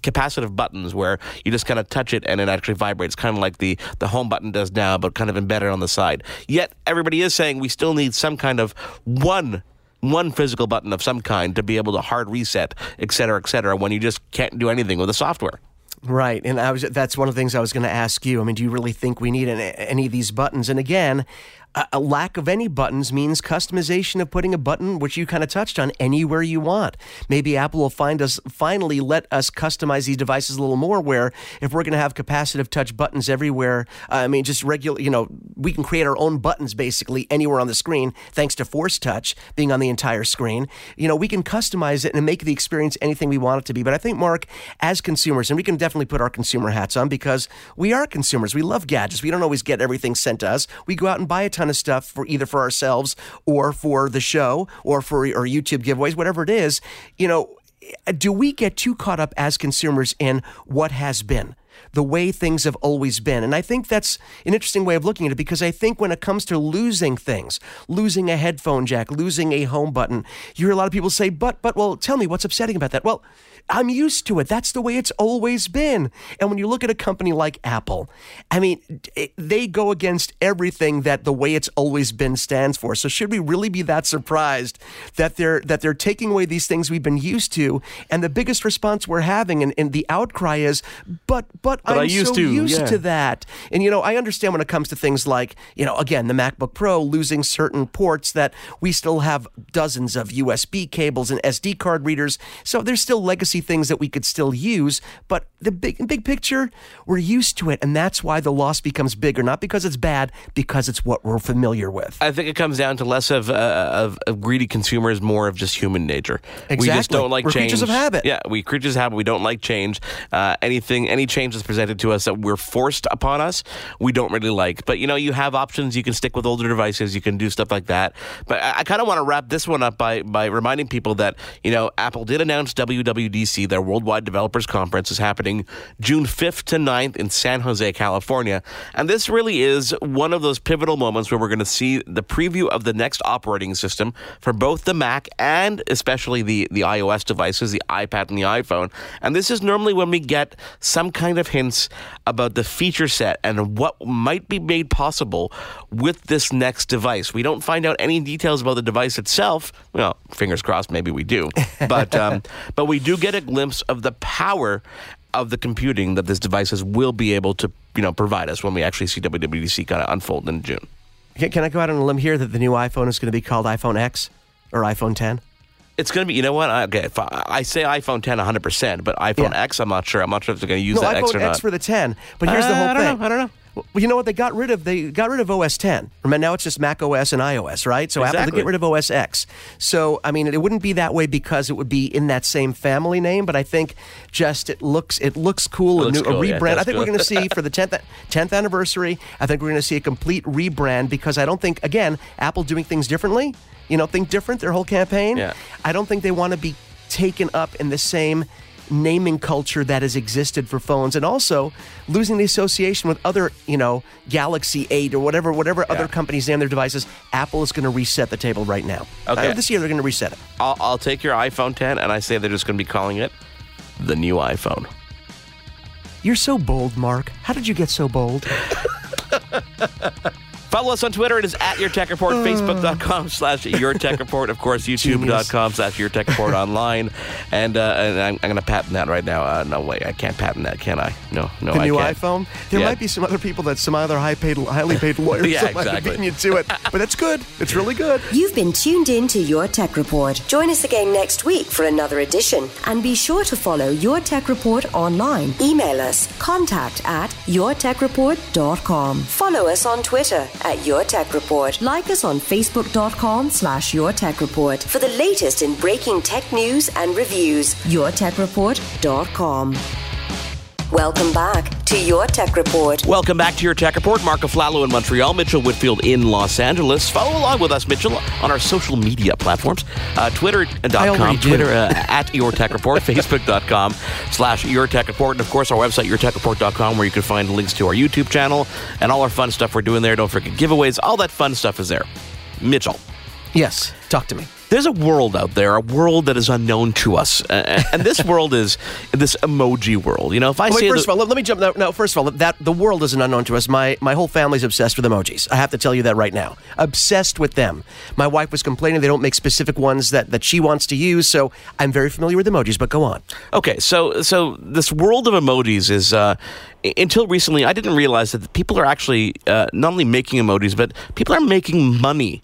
capacitive buttons where you just kind of touch it and it actually vibrates, kind of like the, the home button does now, but kind of embedded on the side. Yet everybody is saying we still need some kind of one one physical button of some kind to be able to hard reset, et cetera, et cetera, when you just can't do anything with the software. Right, and I was that's one of the things I was going to ask you. I mean, do you really think we need any, any of these buttons? And again, a lack of any buttons means customization of putting a button, which you kind of touched on, anywhere you want. Maybe Apple will find us finally let us customize these devices a little more. Where if we're going to have capacitive touch buttons everywhere, I mean, just regular, you know, we can create our own buttons basically anywhere on the screen, thanks to Force Touch being on the entire screen. You know, we can customize it and make the experience anything we want it to be. But I think, Mark, as consumers, and we can definitely put our consumer hats on because we are consumers. We love gadgets. We don't always get everything sent to us. We go out and buy a ton kind of stuff for either for ourselves or for the show or for or YouTube giveaways, whatever it is, you know, eh, do we get too caught up as consumers in what has been? The way things have always been. And I think that's an interesting way of looking at it because I think when it comes to losing things, losing a headphone jack, losing a home button, you hear a lot of people say, but, but, well, tell me what's upsetting about that. Well, I'm used to it. That's the way it's always been. And when you look at a company like Apple, I mean, they go against everything that the way it's always been stands for. So should we really be that surprised that they're that they're taking away these things we've been used to? And the biggest response we're having and, and the outcry is, but but, but I'm used so to, used yeah. to that. And you know, I understand when it comes to things like, you know, again, the MacBook Pro losing certain ports that we still have dozens of USB cables and SD card readers. So there's still legacy things that we could still use, but the big big picture, we're used to it, and that's why the loss becomes bigger. Not because it's bad, because it's what we're familiar with. I think it comes down to less of uh, of, of, greedy consumers, more of just human nature. Exactly. We just don't like we're change. creatures of habit. Yeah, we creatures of habit. We don't like change. Uh, anything, any change that's presented to us that we're forced upon us, we don't really like. But you know, you have options. You can stick with older devices. You can do stuff like that. But I, I kind of want to wrap this one up by by reminding people that you know Apple did announce WWDC, their Worldwide Developers Conference, is happening June 5th to 9th in San Jose, California. And this really is one of those pivotal moments where we're going to see the preview of the next operating system for both the Mac and especially the, the iOS devices, the iPad and the iPhone. And this is normally when we get some kind of hints about the feature set and what might be made possible with this next device. We don't find out any details about the device itself. Well, fingers crossed, maybe we do. But, um, but we do get a glimpse of the power of the computing that this devices will be able to, you know, provide us when we actually see WWDC kind of unfold in June. Can, can I go out on a limb here that the new iPhone is going to be called iPhone X or iPhone 10? It's going to be, you know what? Okay, I, I say iPhone 10 100%, but iPhone Yeah. X, I'm not sure. I'm not sure if they're going to use no, that iPhone X or not. X for the 10. But here's the Uh, whole I don't thing. know. I don't know. Well, you know what? They got rid of they got rid of OS 10. Remember now it's just Mac OS and iOS, right? So Apple to get rid of OS X. So I mean, it wouldn't be that way because it would be in that same family name. But I think just it looks it looks cool. It a, looks new, cool, a yeah, rebrand. I does think we're going to see for the 10th 10th anniversary. I think we're going to see a complete rebrand because I don't think again Apple doing things differently. You know, think different. Their whole campaign. Yeah. I don't think they want to be taken up in the same naming culture that has existed for phones and also losing the association with other you know galaxy 8 or whatever whatever other companies name their devices apple is going to reset the table right now Okay. Uh, this year they're going to reset it I'll, I'll take your iPhone 10 and I say they're just going to be calling it the new iPhone. you're so bold mark how did you get so bold Follow us on Twitter. It is at Your Tech Report, Facebook.com slash Your Tech Report, of course, YouTube.com slash Your Tech Report online. And, uh, and I'm, I'm going to patent that right now. Uh, no way. I can't patent that, can I? No, no, the I new can't. iphone there Yeah. might be some other people that some other high paid highly paid lawyers Yeah, that might have exactly. you to it but it's good it's really good You've been tuned in to Your Tech Report. Join us again next week for another edition. And be sure to follow Your Tech Report online. Email us contact at yourtechreport.com. Follow us on Twitter at Your Tech Report. Like us on facebook.com slash Your Tech Report for the latest in breaking tech news and reviews. yourtechreport.com. Welcome back to Your Tech Report. Welcome back to your Tech Report. Mark Aflalo in Montreal, Mitchell Whitfield in Los Angeles. Follow along with us, Mitchell, on our social media platforms. Uh, I Twitter.com. Twitter uh, at Your Tech Report, Facebook.com slash Your Tech Report, and of course our website, YourTechReport.com, where you can find links to our YouTube channel and all our fun stuff we're doing there. Don't forget giveaways. All that fun stuff is there. Mitchell. yes talk to me There's a world out there, a world that is unknown to us, uh, and this world is this emoji world. You know, if I Wait, say first the- of all, let, me jump. No, no, first of all, that the world is an unknown to us. My my whole family's obsessed with emojis. I have to tell you that right now. Obsessed with them. My wife was complaining they don't make specific ones that, that she wants to use, so I'm very familiar with emojis. But go on. Okay, so so this world of emojis is uh, until recently I didn't realize that people are actually uh, not only making emojis, but people are making money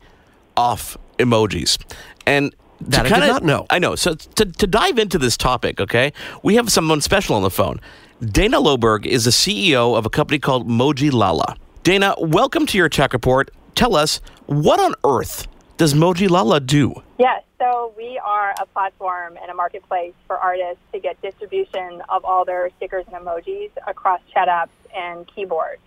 off emojis. And to That I did not know. I know. So to, to dive into this topic, okay, we have someone special on the phone. Dana Loberg is the CEO of a company called Mojilala. Dana, welcome to your tech report. Tell us what on earth does Mojilala do? Yes, so we are a platform and a marketplace for artists to get distribution of all their stickers and emojis across chat apps and keyboards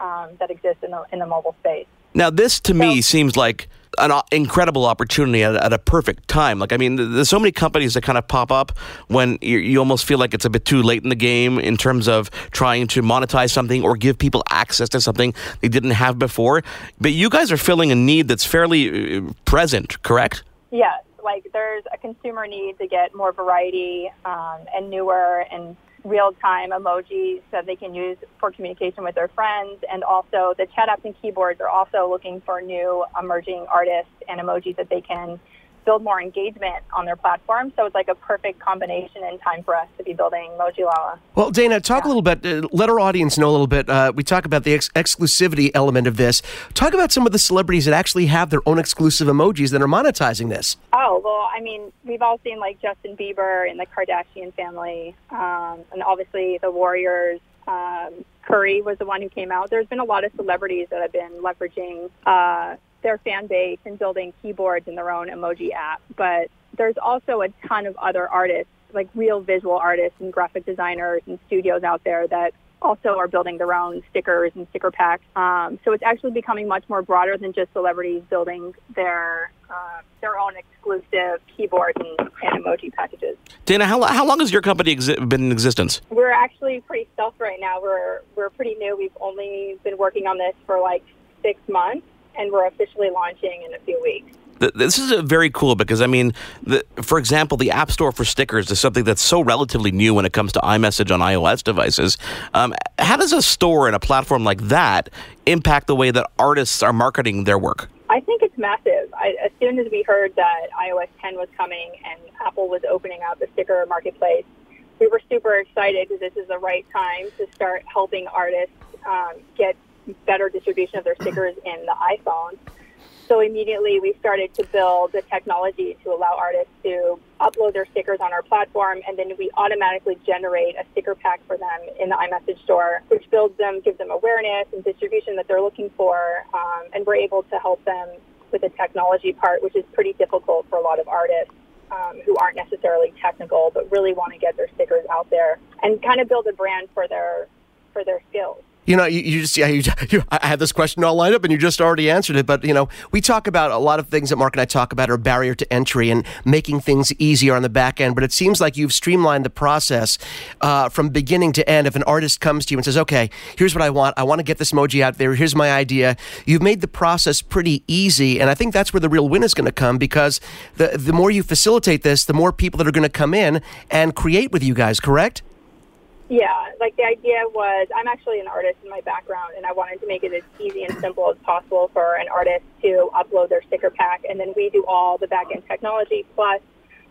um, that exist in the, in the mobile space. Now, this to me seems like an incredible opportunity at, at a perfect time. Like, I mean, there's so many companies that kind of pop up when you, you almost feel like it's a bit too late in the game in terms of trying to monetize something or give people access to something they didn't have before. But you guys are filling a need that's fairly uh, present, correct? Yes, like there's a consumer need to get more variety um, and newer and real-time emojis that they can use for communication with their friends. And also the chat apps and keyboards are also looking for new emerging artists and emojis that they can build more engagement on their platform. So it's like a perfect combination and time for us to be building Mojilala. Well, Dana, talk a little bit. Uh, let our audience know a little bit. Uh, we talk about the ex- exclusivity element of this. Talk about some of the celebrities that actually have their own exclusive emojis that are monetizing this. Oh, well, I mean, we've all seen like Justin Bieber and the Kardashian family, um, and obviously the Warriors. Um, Curry was the one who came out. There's been a lot of celebrities that have been leveraging uh, their fan base and building keyboards in their own emoji app. But there's also a ton of other artists, like real visual artists and graphic designers and studios out there that also are building their own stickers and sticker packs. Um, so it's actually becoming much more broader than just celebrities building their uh, their own exclusive keyboards and, and emoji packages. Dana, how, how long has your company exi- been in existence? We're actually pretty stealth right now. We're we're pretty new. We've only been working on this for like six months, and we're officially launching in a few weeks. This is very cool because I mean, the, for example, the App Store for stickers is something that's so relatively new when it comes to iMessage on iOS devices. Um, how does a store and a platform like that impact the way that artists are marketing their work? I think it's massive. I, as soon as we heard that iOS 10 was coming and Apple was opening up the sticker marketplace, we were super excited because this is the right time to start helping artists um, get better distribution of their stickers in the iPhone. So immediately we started to build the technology to allow artists to upload their stickers on our platform, and then we automatically generate a sticker pack for them in the iMessage store, which builds them, gives them awareness and distribution that they're looking for, um, and we're able to help them with the technology part, which is pretty difficult for a lot of artists. Um, who aren't necessarily technical but really want to get their stickers out there and kind of build a brand for their for their skills. You know, you, you just, yeah, you, you, I had this question all lined up and you just already answered it. But, you know, we talk about a lot of things that Mark and I talk about are barrier to entry and making things easier on the back end. But it seems like you've streamlined the process uh, from beginning to end. If an artist comes to you and says, okay, here's what I want, I want to get this emoji out there, here's my idea, you've made the process pretty easy. And I think that's where the real win is going to come because the, the more you facilitate this, the more people that are going to come in and create with you guys, correct? Yeah, like the idea was I'm actually an artist in my background, and I wanted to make it as easy and simple as possible for an artist to upload their sticker pack, and then we do all the back end technology plus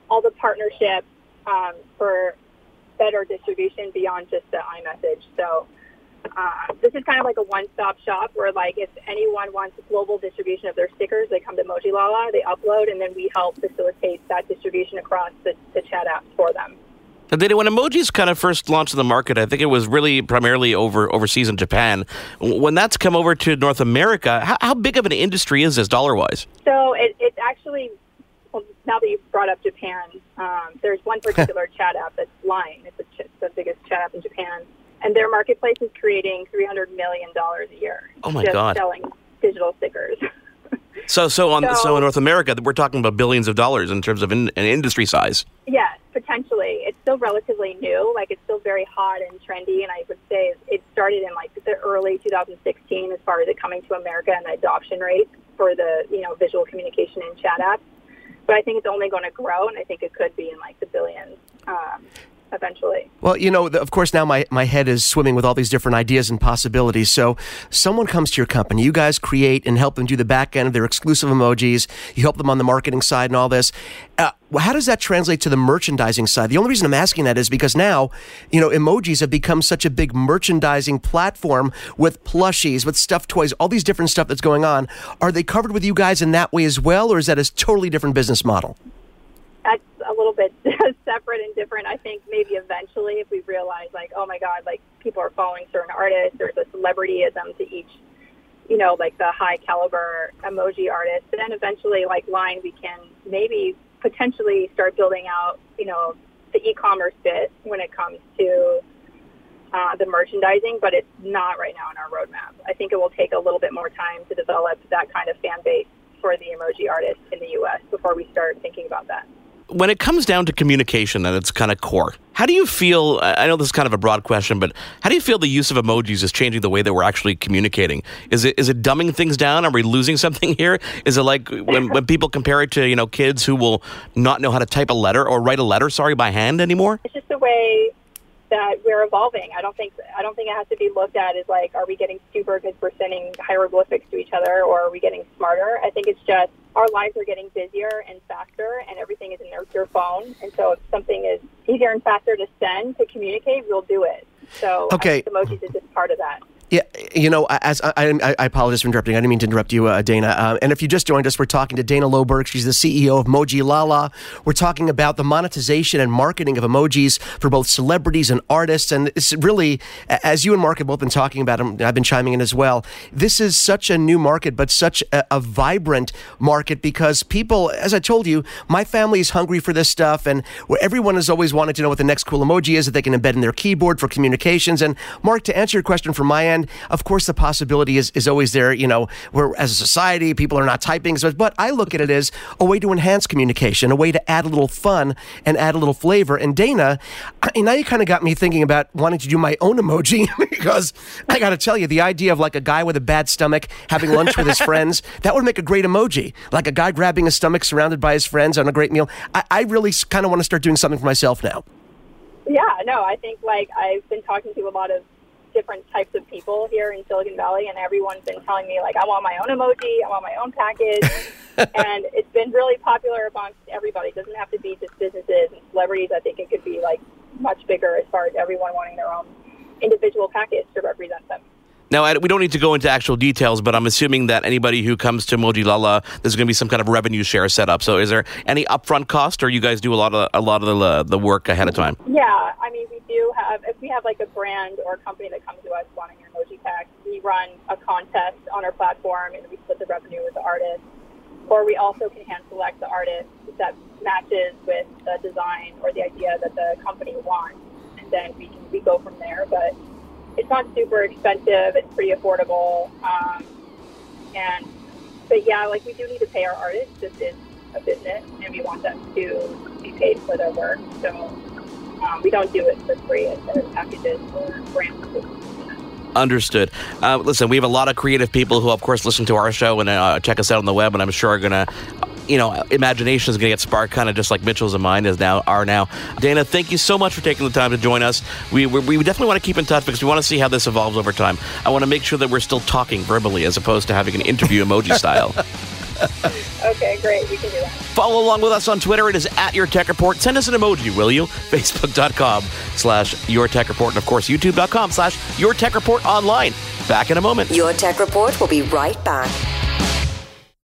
all the partnerships um, for better distribution beyond just the iMessage. So uh, this is kind of like a one-stop shop where, like, if anyone wants global distribution of their stickers, they come to Mojilala, they upload, and then we help facilitate that distribution across the, the chat apps for them. And then when emojis kind of first launched in the market, I think it was really primarily over overseas in Japan. When that's come over to North America, how, how big of an industry is this dollar wise? So it, it's actually, well, now that you've brought up Japan, um, there's one particular chat app that's Line. It's, a it's the biggest chat app in Japan. And their marketplace is creating $300 million a year. Oh, my just God. selling digital stickers. So, so on so, So- in North America, we're talking about billions of dollars in terms of in, an industry size. Yes, potentially. It's still relatively new. Like it's still very hot and trendy, and I would say it started in like the early 2016 as far as it coming to America and the adoption rate for the you know visual communication and chat apps. But I think it's only going to grow, and I think it could be in like the billions um, eventually. Well, you know, of course, now my, my head is swimming with all these different ideas and possibilities. So, someone comes to your company, you guys create and help them do the back end of their exclusive emojis, you help them on the marketing side and all this. Uh, how does that translate to the merchandising side? The only reason I'm asking that is because now, you know, emojis have become such a big merchandising platform with plushies, with stuffed toys, all these different stuff that's going on. Are they covered with you guys in that way as well, or is that a totally different business model? A little bit separate and different. I think maybe eventually, if we realize like, oh my God, like people are following certain artists, there's a celebrityism to each you know, like the high caliber emoji artist. And then eventually, like Line, we can maybe potentially start building out, you know, the e-commerce bit when it comes to uh, the merchandising, but it's not right now in our roadmap. I think it will take a little bit more time to develop that kind of fan base for the emoji artists in the U.S. before we start thinking about that when it comes down to communication at its kind of core, how do you feel? I know this is kind of a broad question, but how do you feel the use of emojis is changing the way that we're actually communicating? Is it is it dumbing things down? Are we losing something here? Is it like when, when people compare it to you know kids who will not know how to type a letter or write a letter, sorry, by hand anymore? It's just the way that we're evolving. I don't think I don't think it has to be looked at as like, are we getting stupid because we're sending hieroglyphics to each other, or are we getting smarter? I think it's just our lives are getting busier and faster, and everything is in their, their phone. And so, if something is easier and faster to send to communicate, we'll do it. So, okay, emojis is just part of that. Yeah, you know, as I, I, I, apologize for interrupting. I didn't mean to interrupt you, uh, Dana. Uh, and if you just joined us, we're talking to Dana Loberg. She's the CEO of Mojilala. We're talking about the monetization and marketing of emojis for both celebrities and artists. And it's really, as you and Mark have both been talking about, and I've been chiming in as well. This is such a new market, but such a, a vibrant market because people, as I told you, my family is hungry for this stuff, and everyone has always wanted to know what the next cool emoji is that they can embed in their keyboard for communications. And Mark, to answer your question from my end and of course, the possibility is, is always there, you know, where as a society, people are not typing. So, but I look at it as a way to enhance communication, a way to add a little fun and add a little flavor. And Dana, I, now you kind of got me thinking about wanting to do my own emoji because I got to tell you, the idea of like a guy with a bad stomach having lunch with his friends, that would make a great emoji. Like a guy grabbing his stomach surrounded by his friends on a great meal. I, I really kind of want to start doing something for myself now. Yeah, no, I think like I've been talking to a lot of different types of people here in Silicon Valley, and everyone's been telling me like, I want my own emoji, I want my own package, and it's been really popular amongst everybody. It doesn't have to be just businesses and celebrities. I think it could be like much bigger as far as everyone wanting their own individual package to represent them. Now, we don't need to go into actual details, but I'm assuming that anybody who comes to Mojilala, there's going to be some kind of revenue share set up. So, is there any upfront cost, or you guys do a lot of a lot of the the work ahead of time? Yeah, I mean, we do have. If we have like a brand or a company that comes to us wanting your emoji pack, we run a contest on our platform, and we split the revenue with the artist. Or we also can hand select the artist that matches with the design or the idea that the company wants, and then we can we go from there. But it's not super expensive. It's pretty affordable. Um, and but yeah, like we do need to pay our artists. This is a business, and we want them to be paid for their work. So um, we don't do it for free as packages or brands. Understood. Uh, listen, we have a lot of creative people who, of course, listen to our show and uh, check us out on the web, and I'm sure are going to you know, imagination is going to get sparked, kind of just like Mitchell's and mine is now are now. Dana, thank you so much for taking the time to join us. We we, we definitely want to keep in touch because we want to see how this evolves over time. I want to make sure that we're still talking verbally as opposed to having an interview emoji style. okay, great. We can do that. Follow along with us on Twitter. It is at Your Tech Report. Send us an emoji, will you? Facebook.com slash Your Tech Report. And of course, YouTube.com slash Your Tech Report online. Back in a moment. Your Tech Report will be right back.